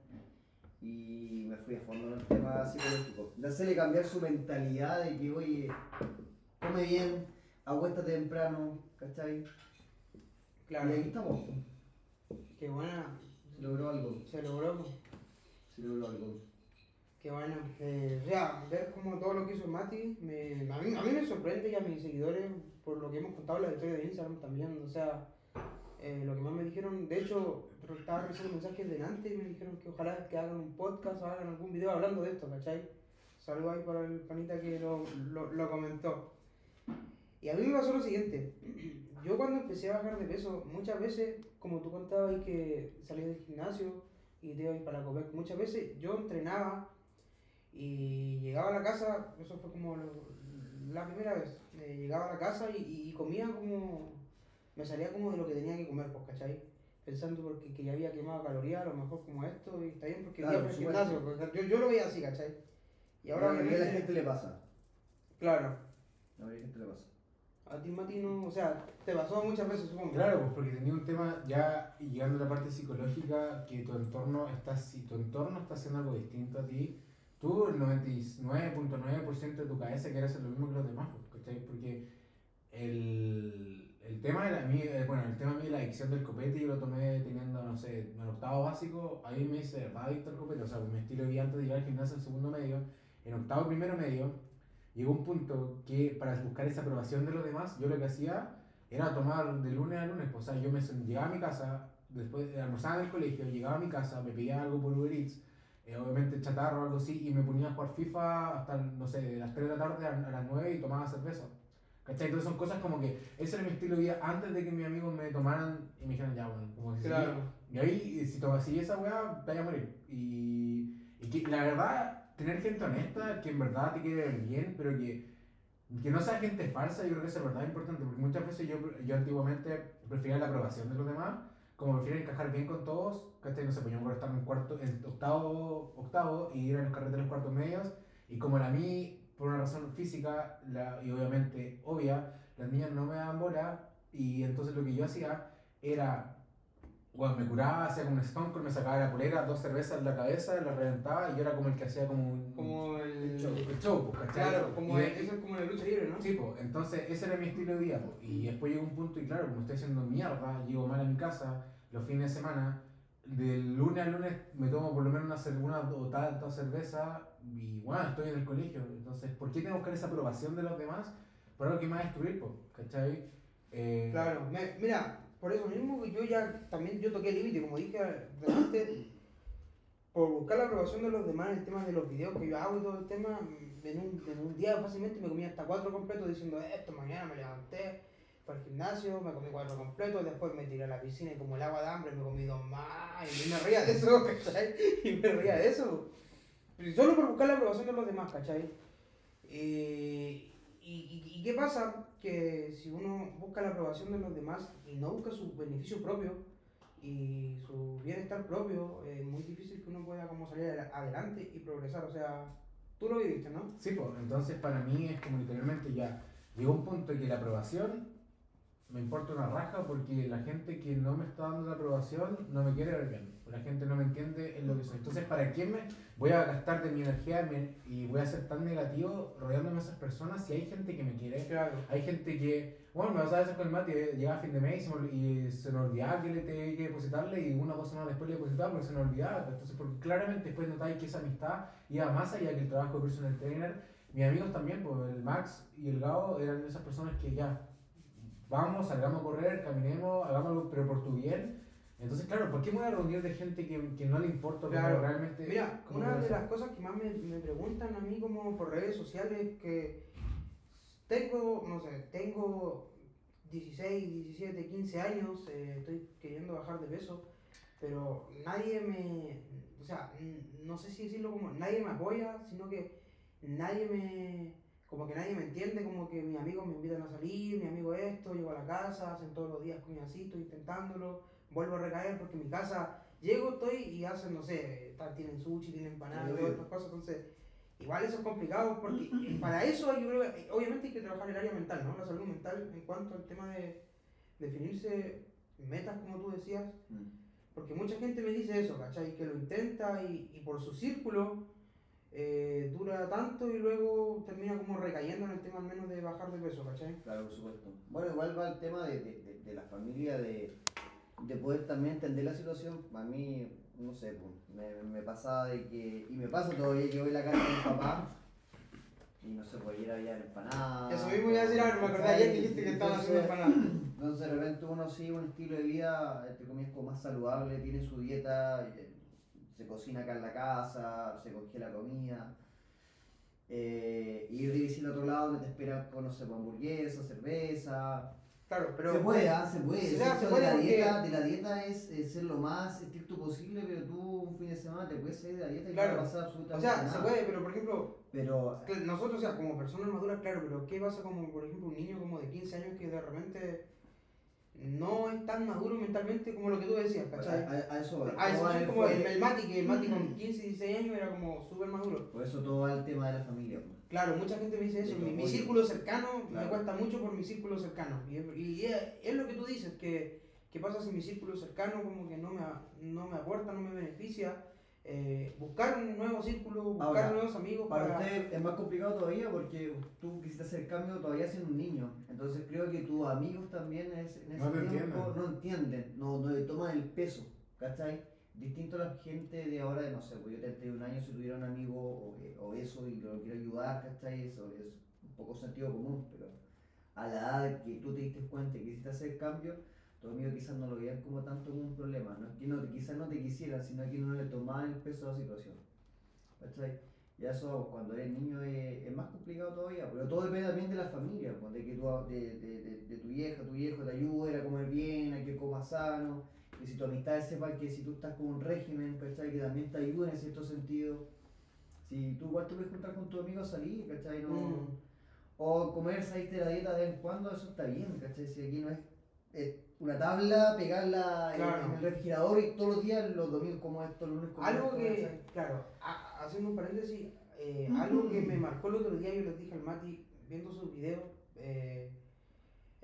y me fui a fondo en el tema psicológico. De hacerle cambiar su mentalidad de que, oye, come bien, acuéstate temprano, ¿cachai? Claro. Y estamos, Qué buena. se logró algo, Se logró. se logró algo. Qué bueno. Eh, o sea, ver como todo lo que hizo Mati, me, a, mí, a mí me sorprende y a mis seguidores, por lo que hemos contado la historia de Instagram también. O sea, eh, lo que más me dijeron, de hecho, estaba recibiendo mensajes de Nantes y me dijeron que ojalá que hagan un podcast o hagan algún video hablando de esto, ¿cachai? Saludos ahí para el panita que lo, lo, lo comentó. Y a mí me pasó lo siguiente. Yo cuando empecé a bajar de peso, muchas veces, como tú contabas, y que salí del gimnasio y te ibas para Copec, muchas veces yo entrenaba y llegaba a la casa, eso fue como lo- la primera vez, eh, llegaba a la casa y, y comía como, me salía como de lo que tenía que comer, pues, ¿cachai? Pensando porque que ya había quemado calorías, a lo mejor como esto, y está bien porque Claro, por gimnasio, porque yo, yo lo veía así, ¿cachai? Y ahora a la gente le pasa. claro, de la gente le pasa. A ti Mati no, o sea, te pasó muchas veces supongo. Claro, pues porque tenía un tema ya llegando a la parte psicológica que tu entorno está si tu entorno está haciendo algo distinto a ti, tú el 99.9% de tu cabeza quieres hacer lo mismo que los demás, pues, ¿cachai? Porque el el tema de la, mi- eh, bueno, el tema de la adicción del copete yo lo tomé teniendo, no sé, en octavo básico, ahí me hice va adicto al copete, o sea, mi estilo de vida antes de llegar al gimnasio en segundo medio, en octavo primero medio, llegó un punto que para buscar esa aprobación de los demás, yo lo que hacía era tomar de lunes a lunes, o sea, yo me llegaba a mi casa, después de almorzaba en el colegio, llegaba a mi casa, me pedía algo por Uber Eats, eh, obviamente chatarro o algo así, y me ponía a jugar FIFA hasta, no sé, de las 3 de la tarde a, a las 9 y tomaba cerveza. ¿Cachai? Entonces son cosas como que ese era mi estilo de vida antes de que mis amigos me tomaran y me dijeran, ya, bueno, como que Claro. Y ahí, si tomas así esa weá, te vas a morir. Y, y que la verdad, tener gente honesta que en verdad te quiere ver bien, pero que, que no sea gente falsa, yo creo que es verdad importante, porque muchas veces yo, yo antiguamente prefería la aprobación de los demás, como prefiero encajar bien con todos, ¿cachai? No sé, pues yo me estar en, cuarto, en octavo, octavo y ir a los carretes de los cuartos medios, y como a mí, por una razón física y obviamente obvia, las niñas no me daban bola, y entonces lo que yo hacía era bueno, me curaba, hacía como un stone cold, me sacaba la polera, dos cervezas en la cabeza, la reventaba y yo era como el que hacía como un Como el. show, el show, pues, ¿cachai? Claro, como el- eso es como la lucha libre, ¿no? Sí, pues, entonces ese era mi estilo de vida, pues, y después llegó un punto y claro, como estoy haciendo mierda, llego mal a mi casa los fines de semana, del lunes al lunes me tomo por lo menos una, cer- una o tanta cerveza y bueno, estoy en el colegio, entonces, ¿por qué tengo que buscar esa aprobación de los demás por algo que me va a destruir, pues, ¿cachai? Eh, Claro, me- mira, por eso mismo yo ya también yo toqué el límite, como dije antes, por buscar la aprobación de los demás en el tema de los videos que yo hago y todo el tema, en un, en un día fácilmente me comí hasta cuatro completos diciendo esto, mañana me levanté, fui al gimnasio, me comí cuatro completos, después me tiré a la piscina y como el agua de hambre me comí dos más y me reía de eso, ¿cachai? Y me reía de eso. Pero Solo por buscar la aprobación de los demás, ¿cachai? Eh, y- y qué pasa? Que si uno busca la aprobación de los demás y no busca su beneficio propio y su bienestar propio, es muy difícil que uno pueda como salir adela- adelante y progresar. O sea, tú lo viviste, ¿no? Sí, pues, entonces para mí es como literalmente ya llegó un punto que la aprobación me importa una raja porque la gente que no me está dando la aprobación no me quiere ver bien. La gente no me entiende en lo que soy. Entonces, ¿para qué me voy a gastar de mi energía y voy a ser tan negativo rodeándome de esas personas si hay gente que me quiere? Claro. Hay gente que, bueno, me pasaba eso con el Mati, eh, llegaba a fin de mes y se me, olvidaba que le tenía que depositarle y una o dos semanas después le depositaba porque se me olvidaba. Entonces, porque claramente después notáis que esa amistad iba más allá que el trabajo de personal trainer. Mis amigos también, pues el Max y el Gao eran esas personas que ya, vamos, salgamos a correr, caminemos, hagámoslo, pero por tu bien. Entonces, claro, ¿por qué me voy a reunir de gente que, que no le importa Claro. realmente? Mira, una de las cosas que más me, me preguntan a mí como por redes sociales que tengo, no sé, tengo 16, 17, 15 años, eh, estoy queriendo bajar de peso, pero nadie me, o sea, no sé si decirlo como, nadie me apoya, sino que nadie me, como que nadie me entiende, como que mis amigos me invitan a salir, mi amigo esto, llego a la casa, hacen todos los días coño así, estoy intentándolo, vuelvo a recaer porque en mi casa llego, estoy y hacen, no sé, tienen sushi, tienen empanadas, todas estas cosas, entonces, igual eso es complicado porque para eso yo creo, que, obviamente hay que trabajar el área mental, ¿no? La salud mental en cuanto al tema de definirse metas, como tú decías, porque mucha gente me dice eso, ¿cachai? Que lo intenta y, y por su círculo eh, dura tanto y luego termina como recayendo en el tema al menos de bajar de peso, ¿cachai? Claro, por supuesto. Bueno, igual va el tema de, de, de- de la familia, de, de poder también entender la situación. A mí, no sé, pues, me, me pasaba de que, y me pasa todavía que voy a la casa de mi papá y no sé, pues ayer había empanadas. Eso mismo iba a decir ahora, me acordé ayer que dijiste que estabas haciendo empanadas. Entonces de repente uno sigue un estilo de vida, entre comillas, como más saludable, tiene su dieta, eh, se cocina acá en la casa, se congela comida. Eh, y ir de visita a otro lado donde te esperan con, no sé, con hamburguesa, cerveza. Claro, pero... se puede, ah, se puede. Se puede de, la porque- dieta, de la dieta es, eh, ser lo más estricto posible, pero tú un fin de semana te puedes salir de la dieta y Claro. no va a pasar O absolutamente sea, nada. se puede, pero por ejemplo, Pero Nosotros, o sea, como personas maduras, claro, pero ¿qué pasa como, por ejemplo, un niño como de 15 años que de repente no es tan maduro mentalmente como lo que tú decías, ¿cachai? a- a eso. A en el como el, el Mati, que el Mati con 15, 16 años era como súper maduro. Por eso todo va el tema de la familia. pues. Claro, mucha gente me dice eso, mi, mi círculo cercano me Claro. cuesta mucho por mi círculo cercano. Y, es- y es, es lo que tú dices, que, que pasa si mi círculo cercano como que no me, no me aporta, no me beneficia, eh, buscar un nuevo círculo, buscar Ahora, nuevos amigos Para para... usted es más complicado todavía porque tú quisiste hacer cambio todavía siendo un niño. Entonces creo que tus amigos también es- en ese No tiempo entienden. no entienden, no, no le toman el peso, ¿cachai? Distinto a la gente de ahora de, no sé, pues yo 31 años si tuviera un amigo o, o eso y lo quiero ayudar, ¿cachai? Eso es un poco sentido común, pero a la edad que tú te diste cuenta y quisiste hacer cambio, tus amigos quizás no lo veían como tanto como un problema, no que no, quizás no te quisieran, sino que no le tomaban el peso a la situación. ¿Cachai? Y eso cuando eres niño es, es más complicado todavía, pero todo depende también de la familia, pues, de que tu, de, de, de, de tu vieja, tu viejo te ayude a comer bien, a que comas sano, que si tu amistad sepan que si tú estás con un régimen, ¿cachai? Que también te ayuden en cierto sentido. Si tú igual te puedes juntar con tu amigo a salir, ¿cachai? No, Mm. O comer, salirte de la dieta de vez en cuando, eso está bien, ¿cachai? Si aquí no es eh, una tabla, pegarla en- Claro. en el refrigerador y todos los días, los domingos como esto, los lunes como Algo que, claro, ha- haciendo un paréntesis, eh, algo que me marcó el otro día, yo les dije al Mati, viendo sus videos, eh,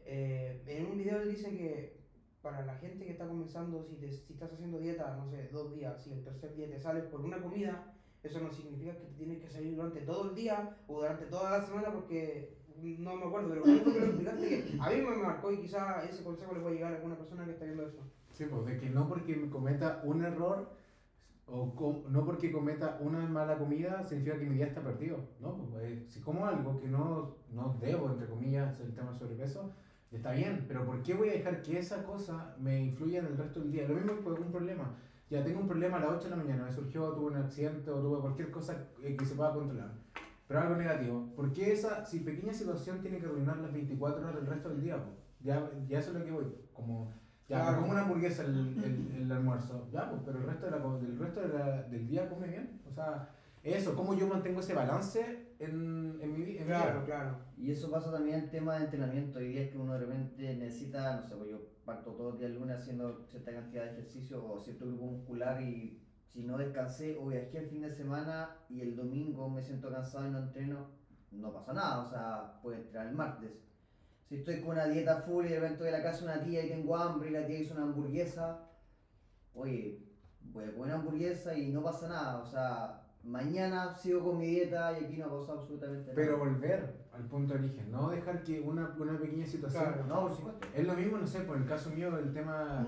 en un video él dice que para la gente que está comenzando, si, te- si estás haciendo dieta, no sé, dos días, si el tercer día te sales por una comida, eso no significa que te tienes que salir durante todo el día o durante toda la semana porque no me acuerdo, pero que lo explicaste que a mí me marcó y quizá ese consejo le puede llegar a alguna persona que está viendo eso. Sí, pues de que no porque me cometa un error o com- no porque cometa una mala comida significa que mi día está perdido. No, pues eh, si como algo que no, no debo, entre comillas, el tema del sobrepeso, está bien, pero ¿por qué voy a dejar que esa cosa me influya en el resto del día? Lo mismo con un problema. Ya tengo un problema a las 8 de la mañana, me surgió, tuve un accidente o tuve cualquier cosa que se pueda controlar. Pero algo negativo. ¿Por qué esa si pequeña situación tiene que arruinar las 24 horas del resto del día? pues? Ya, ya eso es lo que voy. Como, ya, como una hamburguesa el, el, el almuerzo, ya, pues, pero el resto, de la, del, resto de la- del día come bien. O sea, eso, cómo yo mantengo ese balance en, en mi, vi- en mi Claro, vida. claro. Y eso pasa también el tema de entrenamiento. Hay días que uno de repente necesita, no sé, pues yo parto todos los días el lunes haciendo cierta cantidad de ejercicio o cierto grupo muscular y si no descansé o viajé el fin de semana y el domingo me siento cansado y no entreno, no pasa nada. O sea, puedo entrenar el martes. Si estoy con una dieta full y de repente voy a la casa de una tía y tengo hambre y la tía hizo una hamburguesa, oye, voy a comer una hamburguesa y no pasa nada. O sea, mañana sigo con mi dieta y aquí no pasa absolutamente nada. Pero volver al punto de origen, no dejar que una, una pequeña situación Claro. No, por supuesto. Es lo mismo, no sé, por el caso mío, el tema,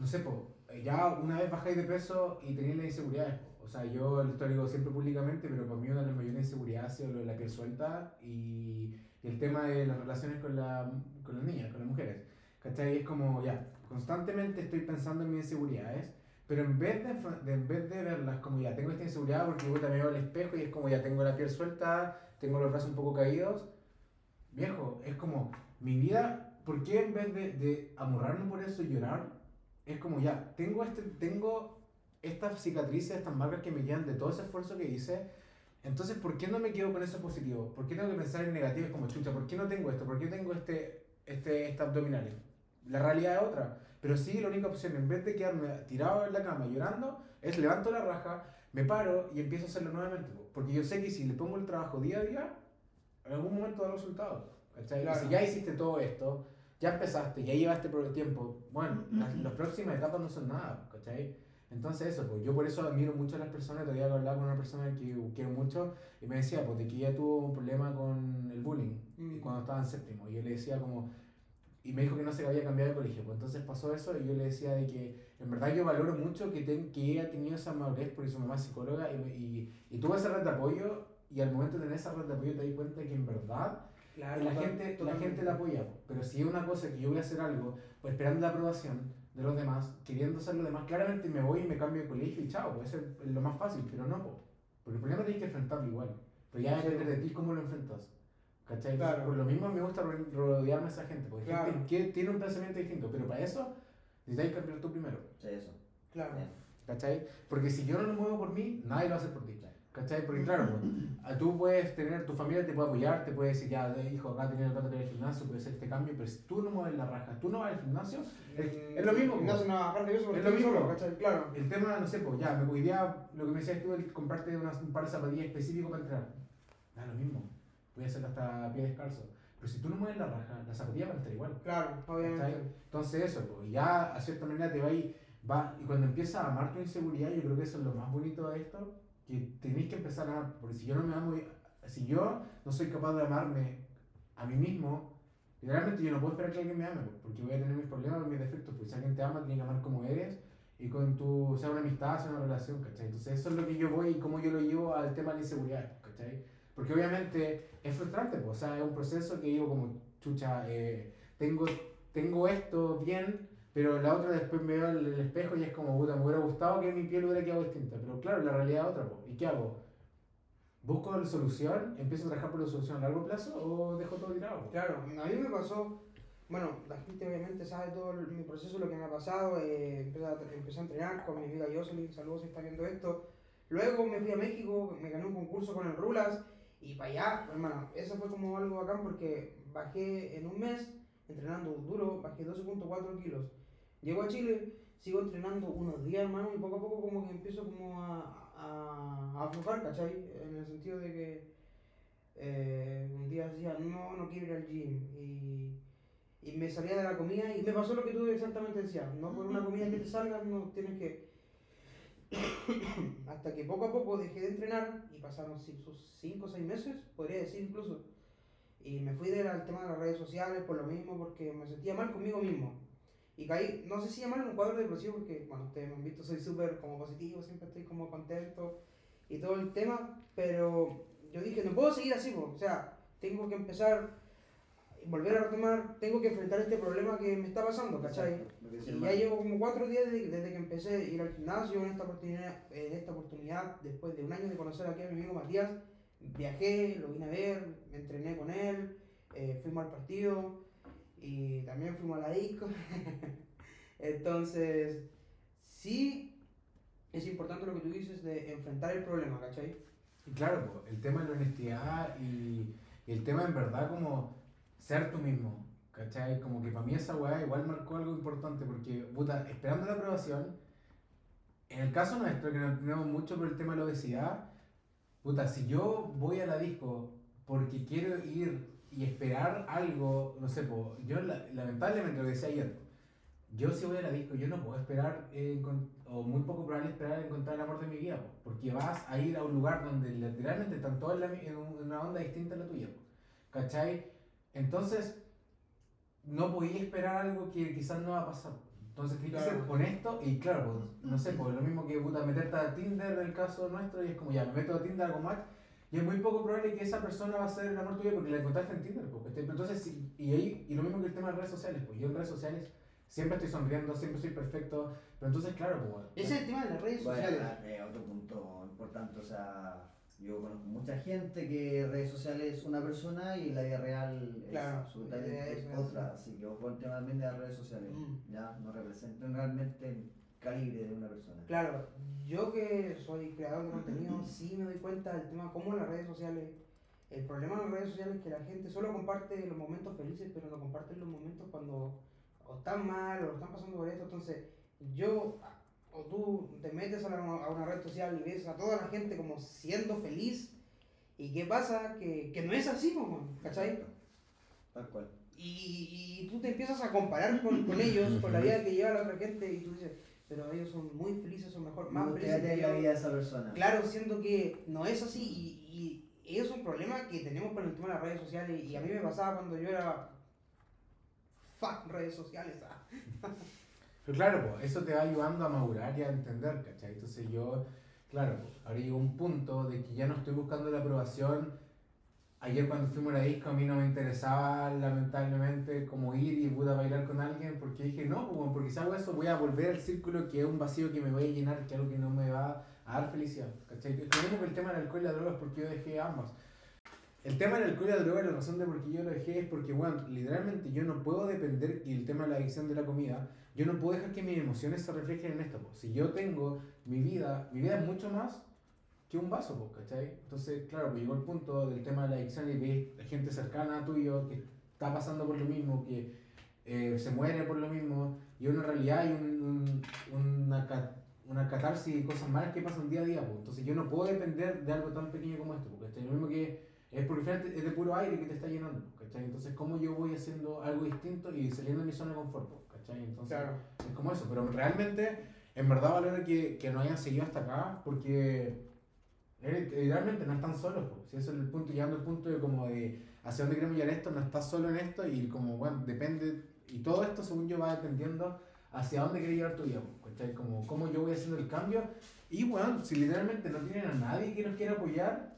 no sé, po, ya una vez bajáis de peso y tenéis las inseguridades. O sea, yo esto lo digo siempre públicamente, pero para mí una de las mayores inseguridades ha sido lo de la piel suelta y, el tema de las relaciones con, la, con las niñas, con las mujeres. ¿Cachai? Es como, ya, constantemente estoy pensando en mis inseguridades, pero en vez de, de- en vez de verlas como, ya, tengo esta inseguridad porque yo también veo al espejo y es como, ya, tengo la piel suelta, tengo los brazos un poco caídos, viejo, es como, mi vida, ¿por qué en vez de, de amurrarme por eso y llorar? Es como ya, tengo, este, tengo estas cicatrices, estas marcas que me quedan de todo ese esfuerzo que hice. Entonces, ¿por qué no me quedo con eso positivo? ¿Por qué tengo que pensar en negativo? Es como chucha, ¿por qué no tengo esto? ¿Por qué tengo este, este, esta abdominales? La realidad es otra. Pero sí, la única opción, en vez de quedarme tirado en la cama llorando, es levanto la raja, me paro y empiezo a hacerlo nuevamente. po. Porque yo sé que si le pongo el trabajo día a día, en algún momento da resultados. Claro. Si ya hiciste todo esto, ya empezaste, ya llevaste por el tiempo, bueno, las, las próximas etapas no son nada, ¿cachai? Entonces eso, pues yo por eso admiro mucho a las personas, todavía hablaba con una persona que quiero mucho y me decía, pues de que ella tuvo un problema con el bullying Mm. cuando estaba en séptimo, y yo le decía como, y me dijo que no se había cambiado de colegio, pues entonces pasó eso y yo le decía de que en verdad yo valoro mucho que, ten- que ella ha tenido esa madurez porque su mamá es psicóloga y, y, y tuvo esa red de apoyo. Y al momento de tener esa red de apoyo te das cuenta que en verdad Claro, la total- gente, la gente la apoya, po. pero si es una cosa que yo voy a hacer algo, pues esperando la aprobación de los demás, queriendo hacer lo demás, claramente me voy y me cambio de colegio y chao, pues eso es lo más fácil, pero no, po. porque el problema tienes que enfrentarlo igual, pero ya Sí. depende de ti cómo lo enfrentas. ¿Cachai? Claro. Por lo mismo me gusta ro- rodearme de esa gente, porque Claro. gente que tiene un pensamiento distinto, pero para eso necesitáis cambiar tú primero. Sí, eso. Claro. ¿Cachai? Porque si yo no lo muevo por mí, nadie lo va a hacer por ti. ¿Cachai? Porque claro, pues, tú puedes tener, tu familia te puede apoyar, te puede decir, ya, hijo, acá tienes plata para ir al gimnasio, puede hacer este cambio, pero si tú no mueves la raja, tú no vas al gimnasio, es, es lo mismo. Pues. una bajar de porque Es lo mismo. solo, ¿cachai? Claro. El tema, no sé, pues ya, me día lo que me decías tú, el comprarte unas- un par de zapatillas específicos para entrenar. Da lo mismo. A hacerlo hasta a pie descalzo. Pero si tú no mueves la raja, las zapatillas van a estar igual. Claro, obviamente. ¿Cachai? Entonces eso, pues ya a cierta manera te va ir va, y cuando empiezas a amar tu inseguridad, yo creo que eso es lo más bonito de esto, que tenéis que empezar a amar, porque si yo no me amo, si yo no soy capaz de amarme a mí mismo, realmente yo no puedo esperar que alguien me ame, pues, porque voy a tener mis problemas, mis defectos, pues si alguien te ama, tiene que amar como eres, y con tu, sea una amistad, sea una relación, ¿cachai? Entonces eso es lo que yo voy y cómo yo lo llevo al tema de la inseguridad, ¿cachai? Porque obviamente es frustrante, pues, o sea, es un proceso que digo como, chucha, eh, tengo, tengo esto bien, pero la otra después me veo en el espejo y es como, puta, me hubiera gustado que mi piel hubiera quedado distinta, pero claro, la realidad es otra, pues, ¿y qué hago? ¿Busco la solución? ¿Empiezo a trabajar por la solución a largo plazo o dejo todo tirado? Claro, a mí me pasó, bueno, la gente obviamente sabe todo mi proceso, lo que me ha pasado, eh, empecé, a, empecé a entrenar con mi amiga Jocelyn, saludos si está viendo esto. Luego me fui a México, me gané un concurso con el Rulas y para allá, hermano, eso fue como algo bacán porque bajé en un mes entrenando duro, bajé 12.4 kilos. Llego a Chile, sigo entrenando unos días, hermano, y poco a poco como que empiezo como a, a, aflojar, ¿cachai? En el sentido de que eh, un día decía, no, no quiero ir al gym. Y, y me salía de la comida y me pasó lo que tú exactamente decías. No por una comida que te salga, no tienes que... Hasta que poco a poco dejé de entrenar y pasaron 5 o 6 meses, podría decir incluso. Y me fui del tema de las redes sociales por lo mismo, porque me sentía mal conmigo mismo. Y caí, no sé si llamar en un cuadro depresivo, porque, bueno, ustedes me han visto, soy súper como positivo, siempre estoy como contento y todo el tema, pero yo dije, no puedo seguir así, po. o sea, tengo que empezar, volver a retomar, tengo que enfrentar este problema que me está pasando, ¿cachai? Y ya llevo como cuatro días desde, desde que empecé a ir al gimnasio en esta oportunidad, en esta oportunidad, después de un año de conocer aquí a mi amigo Matías, viajé, lo vine a ver, me entrené con él, eh, fuimos al partido y también fuimos a la disco. Entonces, sí es importante lo que tú dices de enfrentar el problema, ¿cachai? Claro, el tema de la honestidad y, y el tema en verdad como ser tú mismo, ¿cachai? Como que para mí esa weá igual marcó algo importante porque, puta, esperando la aprobación, en el caso nuestro, que no tenemos mucho por el tema de la obesidad, puta, si yo voy a la disco porque quiero ir y esperar algo, no sé, po, yo la- lamentablemente lo que decía ayer, yo si voy a la disco, yo no puedo esperar, eh, encon- o muy poco probable esperar encontrar el amor de mi vida, po, porque vas a ir a un lugar donde literalmente están todos en, la en un- en una onda distinta a la tuya, po, ¿cachai? Entonces, no podía esperar algo que quizás no va a pasar. Entonces, tienes que ser Claro. honesto y claro, no sé, pues lo mismo que puta, meterte a Tinder en el caso nuestro y es como ya, me meto a Tinder, hago match y es muy poco probable que esa persona va a ser el amor tuyo porque la encontraste en Tinder, pues. Entonces, sí, y ahí, y lo mismo que el tema de redes sociales, pues yo en redes sociales siempre estoy sonriendo, siempre soy perfecto, pero entonces, claro, pues. Ese es el tema de las redes sociales. hablar de otro punto importante, o sea, yo conozco mucha gente que redes sociales es una persona y la vida real es Claro, absolutamente es otra, así. que ojo el tema también de las redes sociales, Mm. ya, no representan realmente calibre de una persona. Claro, yo que soy creador de contenido, sí me doy cuenta del tema cómo las redes sociales, el problema de las redes sociales es que la gente solo comparte los momentos felices, pero no comparte los momentos cuando o están mal o están pasando por esto. Entonces, yo o tú te metes a, la- a una red social y ves a toda la gente como siendo feliz. ¿Y qué pasa? Que, que no es así, como, ¿cachai? Tal cual. Y, y tú te empiezas a comparar con, con ellos, con la vida que lleva la otra gente, y tú dices, pero ellos son muy felices, son mejor, más No felices que la vida de esa persona. Claro, siendo que no es así, y, y es un problema que tenemos con el tema de las redes sociales, y a mí me pasaba cuando yo era. Fuck redes sociales, ah. Pero claro, pues, eso te va ayudando a madurar y a entender, ¿cachai? Entonces yo, claro, pues, ahora llegó un punto de que ya no estoy buscando la aprobación. Ayer cuando fuimos a la disco a mí no me interesaba lamentablemente como ir y puta bailar con alguien porque dije, no, pues, porque si hago eso voy a volver al círculo que es un vacío que me voy a llenar, que es algo que no me va a dar felicidad, ¿cachai? Es lo mismo que el tema del alcohol y la droga es porque yo dejé ambas. El tema del alcohol y la droga, la razón de por qué yo lo dejé es porque, bueno, literalmente yo no puedo depender, y el tema de la adicción de la comida, yo no puedo dejar que mis emociones se reflejen en esto. Si yo tengo mi vida, mi vida es mucho más que un vaso, po, ¿cachai? Entonces, claro, pues llegó el punto del tema de la adicción y ves gente cercana a tuyo que está pasando por lo mismo, que eh, se muere por lo mismo, y en realidad hay un, un- una, una catarsis y cosas malas que pasan día a día, po. entonces yo no puedo depender de algo tan pequeño como esto, po, ¿cachai? Lo mismo que es porque es de puro aire que te está llenando, ¿cachai? Entonces, ¿cómo yo voy haciendo algo distinto y saliendo de mi zona de confort. ¿cachai? Entonces, Claro. es como eso, pero realmente, en verdad valoro que, que no hayan seguido hasta acá, porque realmente no están solos, si eso es el punto, llegando al punto de como de hacia dónde queremos llegar esto, no estás solo en esto y como, bueno, depende, y todo esto según yo va dependiendo hacia dónde quieres llevar tu vida, ¿cachai? Como cómo yo voy haciendo el cambio, y bueno, si literalmente no tienen a nadie que nos quiera apoyar,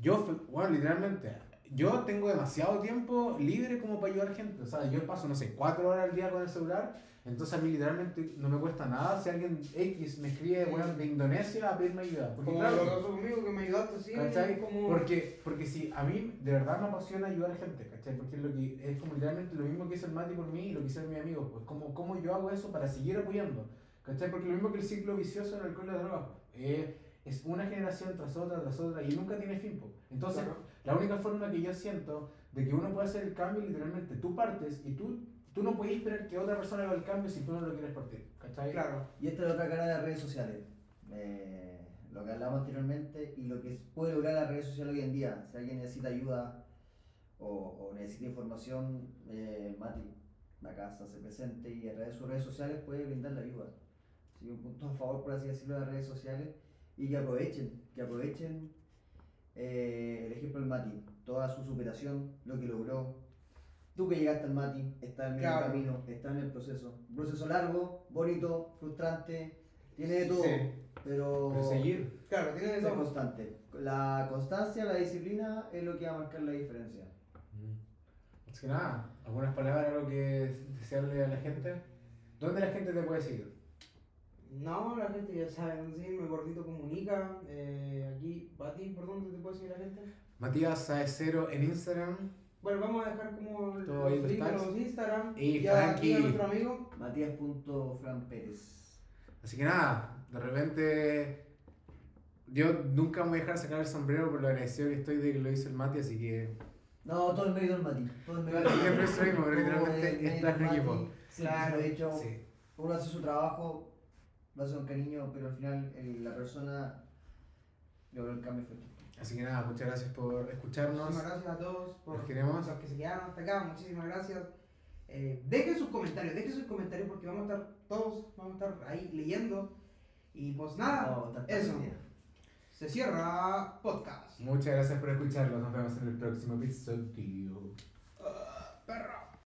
yo, bueno, literalmente, yo tengo demasiado tiempo libre como para ayudar gente. O sea, yo paso, no sé, cuatro horas al día con el celular. Entonces a mí literalmente no me cuesta nada si alguien X me escribe, bueno, de Indonesia a pedirme ayuda. Porque Como claro, lo conmigo, que me ayudaste. ¿cachai? Como... Porque, porque si a mí de verdad me apasiona ayudar gente, ¿cachai? Porque es, lo que, es como literalmente lo mismo que hizo el Mati por mí y lo que hizo mi amigo. Pues como, como yo hago eso para seguir apoyando, ¿cachai? Porque lo mismo que el ciclo vicioso del alcohol y la droga. pues, eh, es una generación tras otra, tras otra y nunca tiene fin. pues. Entonces, Claro. la única forma que yo siento de que uno puede hacer el cambio, literalmente, tú partes y tú, tú no puedes esperar que otra persona haga el cambio si tú no lo quieres partir. ¿Cachai? Claro. Y esta es la otra cara de las redes sociales. Eh, lo que hablamos anteriormente y lo que puede lograr las redes sociales hoy en día. Si alguien necesita ayuda o, o necesita información, eh, Mati, acá se hace presente y a través de sus redes sociales puede brindar la ayuda. Así que un punto a favor, por así decirlo, de las redes sociales y que aprovechen, que aprovechen eh, el ejemplo del Mati, toda su superación, lo que logró. Tú que llegaste al Mati, estás en el Claro. camino, estás en el proceso. Un proceso largo, bonito, frustrante, tiene de todo, Sí. pero Pero seguir. Claro, tiene de todo. constante. La constancia, la disciplina es lo que va a marcar la diferencia. Así que nada, algunas palabras, algo que desearle a la gente. ¿Dónde la gente te puede seguir? No, la gente ya sabe dónde seguirme, Gordito Comunica. Eh, aquí, ¿a ti por dónde te puede seguir la gente? Matías Saecero en Instagram. Bueno, vamos a dejar como los links los Instagram. Y ya Frankie. aquí nuestro amigo. Matías.fran Pérez. Así que nada, de repente yo nunca me voy a dejar sacar el sombrero por lo agradecido que estoy de que lo hizo el Mati, así que No, todo el mérito del Mati. Todo el mérito Siempre del es lo mismo, pero Todo literalmente el mérito estás en equipo. Mati. Claro, de hecho, sí. uno hace su trabajo, lo hace con cariño, pero al final el- la persona logró el cambio fue tú. Así que nada, muchas gracias por escucharnos. Muchísimas gracias a todos por Los queremos. los que se quedaron hasta acá. Muchísimas gracias. Eh, dejen sus comentarios, dejen sus comentarios porque vamos a estar todos, vamos a estar ahí leyendo. Y pues nada, eso. bien. Se cierra podcast. Muchas gracias por escucharlos. Nos vemos en el próximo episodio. Ah, perro.